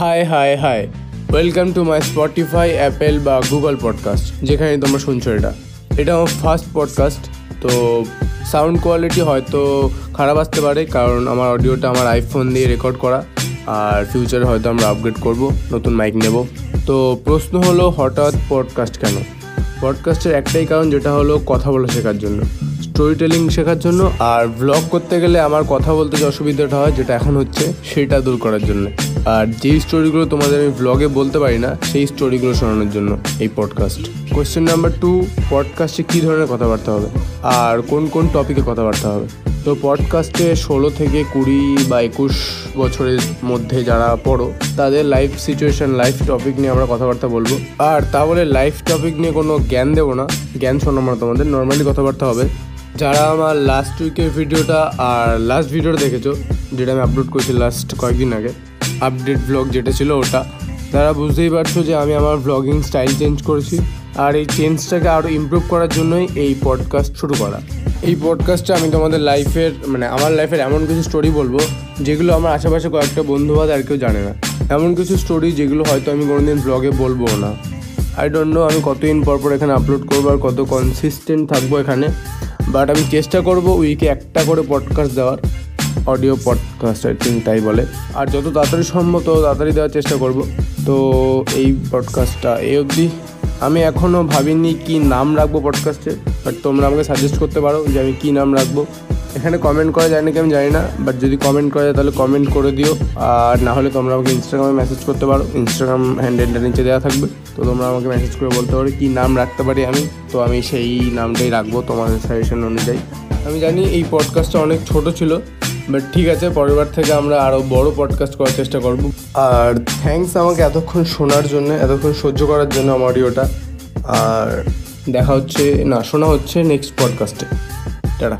Hi hi hi welcome to my Spotify Apple বা Google podcast যেখানে তোমরা শুনছো এটা। এটা আমার ফার্স্ট পডকাস্ট তো সাউন্ড কোয়ালিটি হয়তো খারাপ আসতে পারে, কারণ আমার অডিওটা আমার আইফোন দিয়ে রেকর্ড করা, আর ফিউচারে হয়তো আমরা আপগ্রেড করব, নতুন মাইক নেব। তো প্রশ্ন হলো, হঠাৎ পডকাস্ট কেন? পডকাস্টের একটাই কারণ, যেটা হলো কথা বলা শেখার জন্য স্টোরি টেলিং শেখার জন্য, আর ব্লগ করতে গেলে আমার কথা বলতে যে অসুবিধাটা হয়, যেটা এখন হচ্ছে, সেটা দূর করার জন্য। আর যেই স্টোরিগুলো তোমাদের আমি ব্লগে বলতে পারি না, সেই স্টোরিগুলো শোনানোর জন্য এই পডকাস্ট কোয়েশ্চেন নাম্বার টু পডকাস্টে কী ধরনের কথাবার্তা হবে? আর কোন কোন টপিকে কথাবার্তা হবে? তো পডকাস্টে ষোলো থেকে কুড়ি বা একুশ বছরের মধ্যে যারা পড়ো, তাদের লাইফ সিচুয়েশন লাইফ টপিক নিয়ে আমরা কথাবার্তা বলব। আর তা বলে লাইফ টপিক নিয়ে কোনো জ্ঞান দেবো না। জ্ঞান শোনাবো না তোমাদের নর্মালি কথাবার্তা হবে। যারা আমার লাস্ট উইকের ভিডিওটা আর লাস্ট ভিডিওটা দেখেছ, যেটা আমি আপলোড করেছি লাস্ট কয়েকদিন আগে আপডেট ব্লগ যেটা ছিল ওটা। তারা বুঝতেই পারছ যে আমি আমার ব্লগিং স্টাইল চেঞ্জ করেছি আর এই চেঞ্জটাকে আরও ইমপ্রুভ করার জন্যই এই পডকাস্ট শুরু করা। এই পডকাস্টে আমি তোমাদের লাইফের মানে আমার লাইফের এমন কিছু স্টোরি বলব যেগুলো আমার আশেপাশে কয়েকটা বন্ধু বাদ আর কেউ জানে না। এমন কিছু স্টোরি যেগুলো হয়তো আমি কোনোদিন ব্লগে বলব না। আই ডোন্ট নো আমি কতদিন পর পর এখানে আপলোড করব আর কত কনসিস্টেন্ট থাকব এখানে। বাট আমি চেষ্টা করব উইকে একটা করে পডকাস্ট দেওয়ার। অডিও পডকাস্ট আই থিঙ্ক তাই বলে। আর যত তাড়াতাড়ি সম্ভব তত তাড়াতাড়ি দেওয়ার চেষ্টা করব। তো এই পডকাস্টটা এই অবধি। আমি এখনও ভাবিনি কি নাম রাখব পডকাস্টে বাট তোমরা আমাকে সাজেস্ট করতে পারো যে আমি কী নাম রাখব। এখানে কমেন্ট করা যায় নাকি আমি জানি না বাট যদি কমেন্ট করা যায় তাহলে কমেন্ট করে দিও। আর না হলে তোমরা আমাকে ইনস্টাগ্রামে মেসেজ করতে পারো। ইনস্টাগ্রাম হ্যান্ডেলটা নিচে দেওয়া থাকবে। তো তোমরা আমাকে মেসেজ করে বলতে পারো কী নাম রাখতে পারি আমি। তো আমি সেই নামটাই রাখব তোমাদের সাজেশন অনুযায়ী। আমি জানি এই পডকাস্টটা অনেক ছোট ছিল বাট ঠিক আছে পরেরবার থেকে আমরা আরও বড় পডকাস্ট করার চেষ্টা করব। আর থ্যাংকস আমাকে এতক্ষণ শোনার জন্য এতক্ষণ সহ্য করার জন্য আমার অডিওটা আর দেখা হচ্ছে না শোনা হচ্ছে নেক্সট পডকাস্টে টাটা।